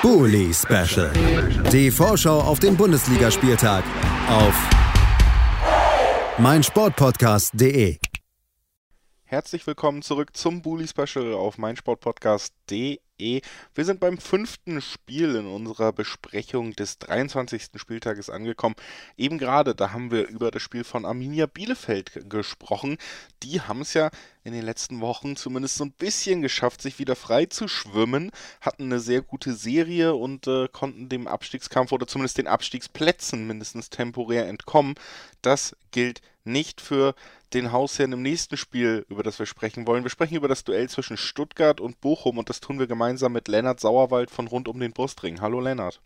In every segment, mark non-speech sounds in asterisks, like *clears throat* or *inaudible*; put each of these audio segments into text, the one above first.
Bully Special. Die Vorschau auf den Bundesligaspieltag auf meinsportpodcast.de. Herzlich willkommen zurück zum Bully Special auf meinsportpodcast.de. Wir sind beim fünften Spiel in unserer Besprechung des 23. Spieltages angekommen. Eben gerade, da haben wir über das Spiel von Arminia Bielefeld gesprochen. Die haben es ja in den letzten Wochen zumindest so ein bisschen geschafft, sich wieder frei zu schwimmen, hatten eine sehr gute Serie und äh, konnten dem Abstiegskampf oder zumindest den Abstiegsplätzen mindestens temporär entkommen. Das gilt nicht für den Hausherrn im nächsten Spiel, über das wir sprechen wollen. Wir sprechen über das Duell zwischen Stuttgart und Bochum und das tun wir gemeinsam mit Lennart Sauerwald von rund um den Brustring. Hallo Lennart.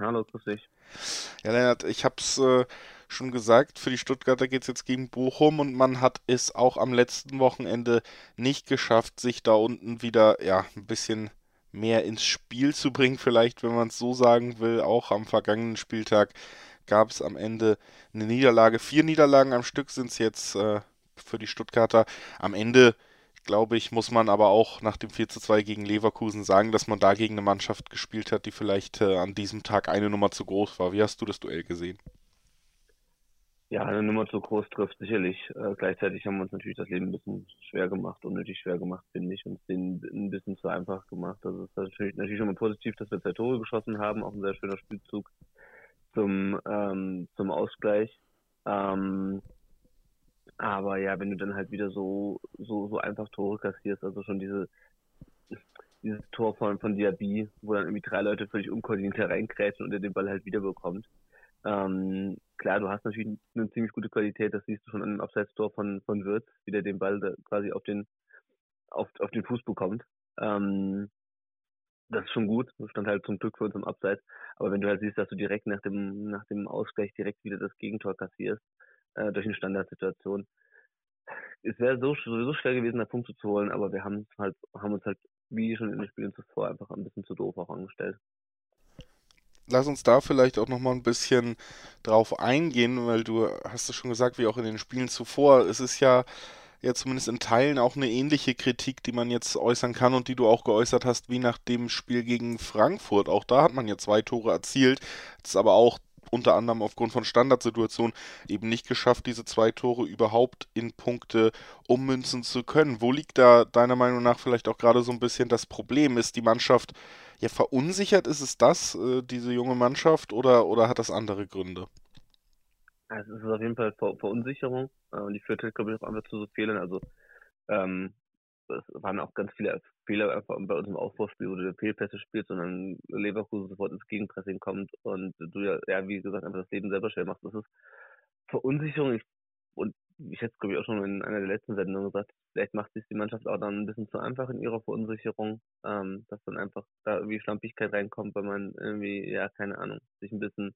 Hallo, grüß dich. Ja, Lennart, ich hab's äh, schon gesagt, für die Stuttgarter geht es jetzt gegen Bochum und man hat es auch am letzten Wochenende nicht geschafft, sich da unten wieder ja ein bisschen mehr ins Spiel zu bringen, vielleicht, wenn man es so sagen will. Auch am vergangenen Spieltag gab es am Ende eine Niederlage. Vier Niederlagen am Stück sind es jetzt äh, für die Stuttgarter. Am Ende, glaube ich, muss man aber auch nach dem 4 zu 2 gegen Leverkusen sagen, dass man da gegen eine Mannschaft gespielt hat, die vielleicht äh, an diesem Tag eine Nummer zu groß war. Wie hast du das Duell gesehen? Ja, eine Nummer zu groß trifft sicherlich. Äh, gleichzeitig haben wir uns natürlich das Leben ein bisschen schwer gemacht, unnötig schwer gemacht, finde ich, und denen ein bisschen zu einfach gemacht. Also es ist natürlich, natürlich schon mal positiv, dass wir zwei Tore geschossen haben, auch ein sehr schöner Spielzug zum, ähm, zum Ausgleich. Ähm, aber ja, wenn du dann halt wieder so, so, so einfach Tore kassierst, also schon diese, dieses Tor von, von Diaby, wo dann irgendwie drei Leute völlig unkoordiniert hereinkrätschen und er den Ball halt wiederbekommt. Ähm, klar, du hast natürlich eine ziemlich gute Qualität, das siehst du schon an dem Abseits-Tor von, von Wirtz, wie der den Ball quasi auf den, auf, auf den Fuß bekommt. Ähm, das ist schon gut. Das stand halt zum Glück für uns im Abseits. Aber wenn du halt siehst, dass du direkt nach dem, nach dem Ausgleich direkt wieder das Gegentor kassierst, äh, durch eine Standardsituation, es wäre so, sowieso schwer gewesen, da Punkte zu holen, aber wir haben halt, haben uns halt, wie schon in den Spielen zuvor, einfach ein bisschen zu doof auch angestellt. Lass uns da vielleicht auch nochmal ein bisschen drauf eingehen, weil du hast es schon gesagt, wie auch in den Spielen zuvor, es ist ja ja zumindest in Teilen auch eine ähnliche Kritik, die man jetzt äußern kann und die du auch geäußert hast, wie nach dem Spiel gegen Frankfurt. Auch da hat man ja zwei Tore erzielt, das ist aber auch unter anderem aufgrund von Standardsituationen eben nicht geschafft, diese zwei Tore überhaupt in Punkte ummünzen zu können. Wo liegt da deiner Meinung nach vielleicht auch gerade so ein bisschen das Problem? Ist die Mannschaft ja verunsichert? Ist es das, äh, diese junge Mannschaft, oder, oder hat das andere Gründe? Also es ist auf jeden Fall Ver Verunsicherung äh, und die führt glaube ich, auch einfach zu so Fehlern. Also ähm, es waren auch ganz viele Fehler einfach bei uns im Aufbauspiel, wo du Fehlpässe spielst und dann Leverkusen sofort ins Gegenpressing kommt und du ja, ja, wie gesagt, einfach das Leben selber schwer machst. Das ist Verunsicherung. Ich, und ich hätte es, glaube ich, auch schon in einer der letzten Sendungen gesagt, vielleicht macht sich die Mannschaft auch dann ein bisschen zu einfach in ihrer Verunsicherung, ähm, dass dann einfach da irgendwie Schlampigkeit reinkommt, weil man irgendwie, ja, keine Ahnung, sich ein bisschen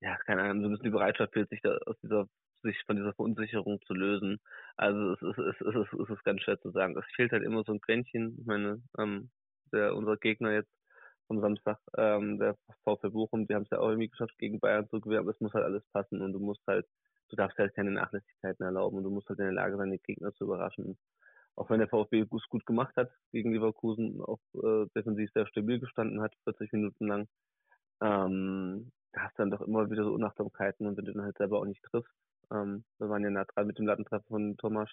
ja, keine Ahnung, so ein bisschen die Bereitschaft fehlt, sich da aus dieser, sich von dieser Verunsicherung zu lösen. Also es ist, es ist, es ist, ganz schwer zu sagen. Es fehlt halt immer so ein Quäntchen. Ich meine, ähm, der, unser Gegner jetzt am Samstag, ähm, der VfB Bochum, die haben es ja auch irgendwie geschafft, gegen Bayern zu gewinnen, aber es muss halt alles passen und du musst halt, du darfst halt keine Nachlässigkeiten erlauben und du musst halt in der Lage sein, den Gegner zu überraschen. Auch wenn der VfB es gut gemacht hat gegen Leverkusen, auch äh, defensiv sehr stabil gestanden hat, 40 Minuten lang, ähm, hast du dann doch immer wieder so Unachtsamkeiten und wenn du dann halt selber auch nicht triffst, ähm, wir waren ja nah dran mit dem Lattentreffer von Thomas,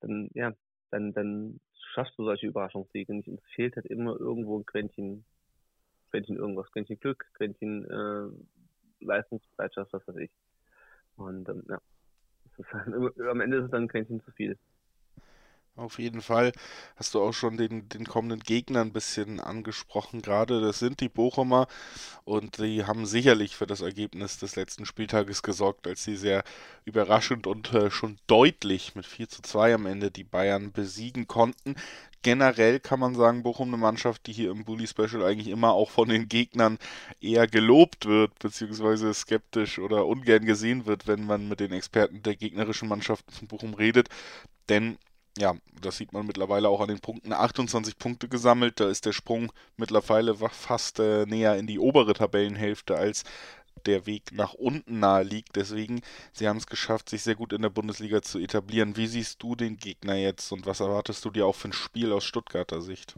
dann, ja, dann, dann schaffst du solche Überraschungssiege nicht und es fehlt halt immer irgendwo ein Quäntchen, Quäntchen irgendwas, Quäntchen Glück, Quäntchen äh, Leistungsbereitschaft, was weiß ich. Und ähm, ja, halt, *laughs* am Ende ist es dann ein Quäntchen zu viel. Auf jeden Fall hast du auch schon den, den kommenden Gegner ein bisschen angesprochen. Gerade das sind die Bochumer und die haben sicherlich für das Ergebnis des letzten Spieltages gesorgt, als sie sehr überraschend und äh, schon deutlich mit 4 zu 2 am Ende die Bayern besiegen konnten. Generell kann man sagen, Bochum eine Mannschaft, die hier im Bully Special eigentlich immer auch von den Gegnern eher gelobt wird, beziehungsweise skeptisch oder ungern gesehen wird, wenn man mit den Experten der gegnerischen Mannschaften von Bochum redet. Denn ja, das sieht man mittlerweile auch an den Punkten. 28 Punkte gesammelt, da ist der Sprung mittlerweile fast äh, näher in die obere Tabellenhälfte als der Weg nach unten nahe liegt. Deswegen, sie haben es geschafft, sich sehr gut in der Bundesliga zu etablieren. Wie siehst du den Gegner jetzt und was erwartest du dir auch für ein Spiel aus Stuttgarter Sicht?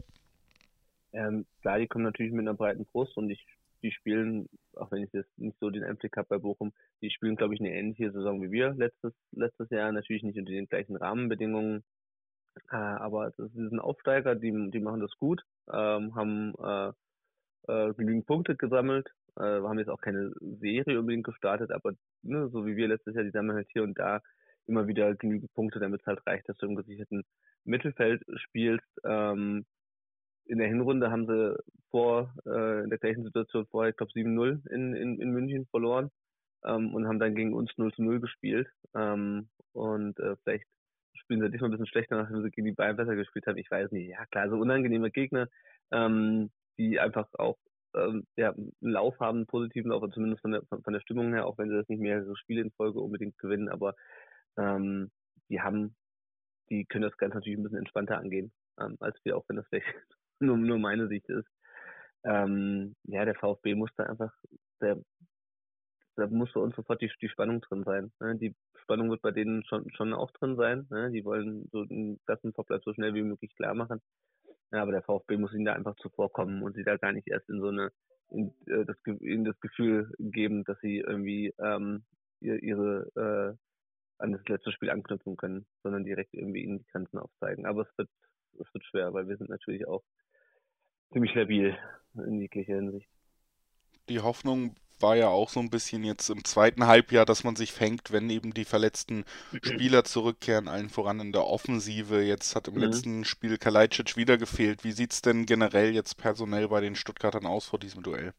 Ähm, klar, die kommen natürlich mit einer breiten Brust und ich, die spielen, auch wenn ich jetzt nicht so den Einblick habe bei Bochum, die spielen, glaube ich, eine ähnliche Saison wie wir letztes, letztes Jahr. Natürlich nicht unter den gleichen Rahmenbedingungen, äh, aber das sind Aufsteiger, die, die machen das gut, ähm, haben äh, äh, genügend Punkte gesammelt, äh, haben jetzt auch keine Serie unbedingt gestartet, aber ne, so wie wir letztes Jahr, die sammeln halt hier und da immer wieder genügend Punkte, damit es halt reicht, dass du im gesicherten Mittelfeld spielst. Ähm, in der Hinrunde haben sie vor, äh, in der gleichen Situation vorher, ich glaube 7-0 in, in, in München verloren ähm, und haben dann gegen uns 0 0 gespielt. Ähm, und äh, vielleicht spielen sie diesmal ein bisschen schlechter, nachdem sie gegen die Bayern besser gespielt haben. Ich weiß nicht. Ja klar, so unangenehme Gegner, ähm, die einfach auch ähm, ja, einen Lauf haben, einen positiven Lauf, zumindest von der, von der Stimmung her, auch wenn sie das nicht mehrere Spiele in Folge unbedingt gewinnen, aber ähm, die haben, die können das Ganze natürlich ein bisschen entspannter angehen, ähm, als wir, auch wenn das vielleicht *laughs* nur, nur meine Sicht ist. Ähm, ja, der VfB muss da einfach, der, da muss für uns sofort die, die Spannung drin sein. Ne? Die Spannung wird bei denen schon, schon auch drin sein. Ne? Die wollen so den Klassenverbleib so schnell wie möglich klar machen. Ja, aber der VfB muss ihnen da einfach zuvorkommen und sie da gar nicht erst in so eine, in, äh, das, ihnen das Gefühl geben, dass sie irgendwie ähm, ihre äh, an das letzte Spiel anknüpfen können, sondern direkt irgendwie ihnen die Grenzen aufzeigen. Aber es wird, es wird schwer, weil wir sind natürlich auch ziemlich labil in jeglicher Hinsicht. Die Hoffnung war ja auch so ein bisschen jetzt im zweiten Halbjahr, dass man sich fängt, wenn eben die verletzten *clears throat* Spieler zurückkehren, allen voran in der Offensive. Jetzt hat im mhm. letzten Spiel Kalajdzic wieder gefehlt. Wie sieht es denn generell jetzt personell bei den Stuttgartern aus vor diesem Duell?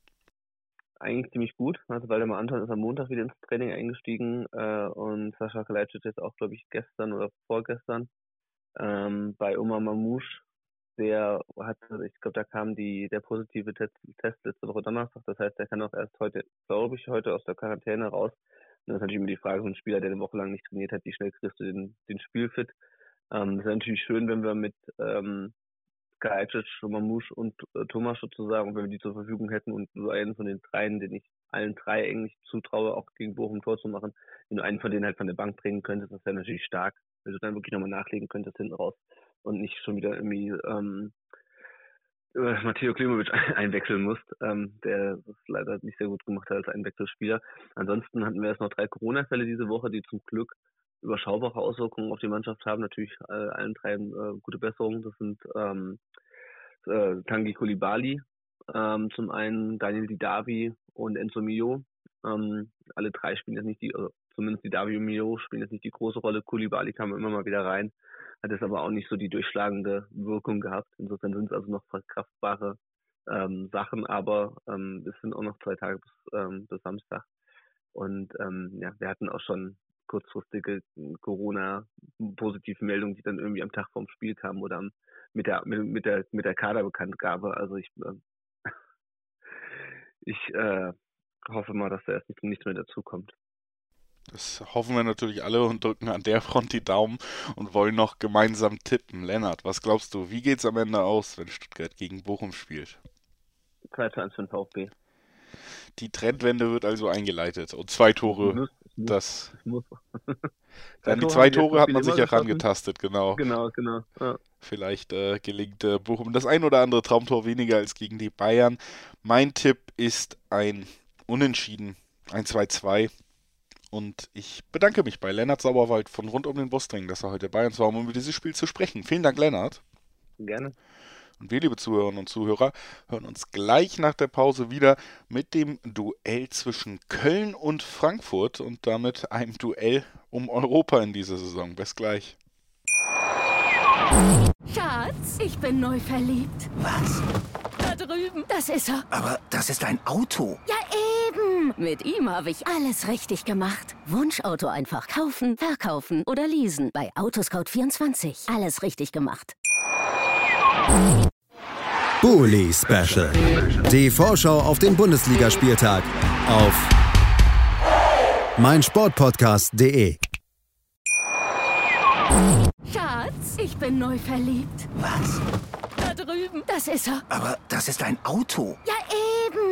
eigentlich ziemlich gut. Also Waldemar Anton ist am Montag wieder ins Training eingestiegen äh, und Sascha Kalajdzic jetzt auch, glaube ich, gestern oder vorgestern. Ähm, bei Omar Mamouche, der hat, ich glaube, da kam die, der positive Test, Test letzte Woche Donnerstag. Das heißt, der kann auch erst heute, glaube ich, heute aus der Quarantäne raus. Und das ist natürlich immer die Frage, so ein Spieler, der eine Woche lang nicht trainiert hat, wie schnell kriegst du den, den Spielfit? Ähm, das ist natürlich schön, wenn wir mit ähm, Kalajdzic, Mamouche und äh, Thomas sozusagen, wenn wir die zur Verfügung hätten und so einen von den dreien, den ich allen drei eigentlich zutraue, auch gegen Bochum Tor zu machen, wenn du einen von denen halt von der Bank bringen könntest, das wäre natürlich stark, wenn du dann wirklich nochmal nachlegen könntest hinten raus und nicht schon wieder irgendwie ähm, äh, Matteo Klimovic *laughs* einwechseln musst, ähm, der das leider nicht sehr gut gemacht hat als Einwechselspieler. Ansonsten hatten wir jetzt noch drei Corona-Fälle diese Woche, die zum Glück überschaubare Auswirkungen auf die Mannschaft haben. Natürlich äh, allen drei äh, gute Besserungen. Das sind ähm, äh, Tangi Kulibali, ähm, zum einen Daniel Didavi und Enzo Mio. Ähm, alle drei spielen jetzt nicht die, also zumindest Didavi und Mio spielen jetzt nicht die große Rolle. Kulibali kam immer mal wieder rein, hat jetzt aber auch nicht so die durchschlagende Wirkung gehabt. Insofern sind es also noch verkraftbare ähm, Sachen, aber ähm, es sind auch noch zwei Tage bis, ähm, bis Samstag. Und ähm, ja, wir hatten auch schon kurzfristige Corona-Positivmeldungen, die dann irgendwie am Tag vorm Spiel kamen oder mit der mit, mit der mit der Kaderbekanntgabe. Also ich äh, *laughs* ich äh, hoffe mal, dass da erst nicht, nicht mehr dazukommt. Das hoffen wir natürlich alle und drücken an der Front die Daumen und wollen noch gemeinsam tippen. Lennart, was glaubst du, wie geht es am Ende aus, wenn Stuttgart gegen Bochum spielt? 2 zu 1 für den VfB. Die Trendwende wird also eingeleitet und zwei Tore. Muss, das. *laughs* Dann die zwei Tore hat man sich herangetastet, genau. Genau, genau. Ja. Vielleicht äh, gelingt äh, Bochum das ein oder andere Traumtor weniger als gegen die Bayern. Mein Tipp ist ein Unentschieden, ein 2-2. Und ich bedanke mich bei Lennart Sauerwald von Rund um den Brustring, dass er heute bei uns war, um über dieses Spiel zu sprechen. Vielen Dank, Lennart. Gerne. Und wir, liebe Zuhörerinnen und Zuhörer, hören uns gleich nach der Pause wieder mit dem Duell zwischen Köln und Frankfurt und damit einem Duell um Europa in dieser Saison. Bis gleich. Schatz, ich bin neu verliebt. Was? Da drüben. Das ist er. Aber das ist ein Auto. Ja, Mit ihm habe ich alles richtig gemacht. Wunschauto einfach kaufen, verkaufen oder leasen. Bei Autoscout24. Alles richtig gemacht. Bully Special. Die Vorschau auf den Bundesligaspieltag auf meinsportpodcast.de. Schatz, ich bin neu verliebt. Was? Da drüben. Das ist er. Aber das ist ein Auto. Ja, eben.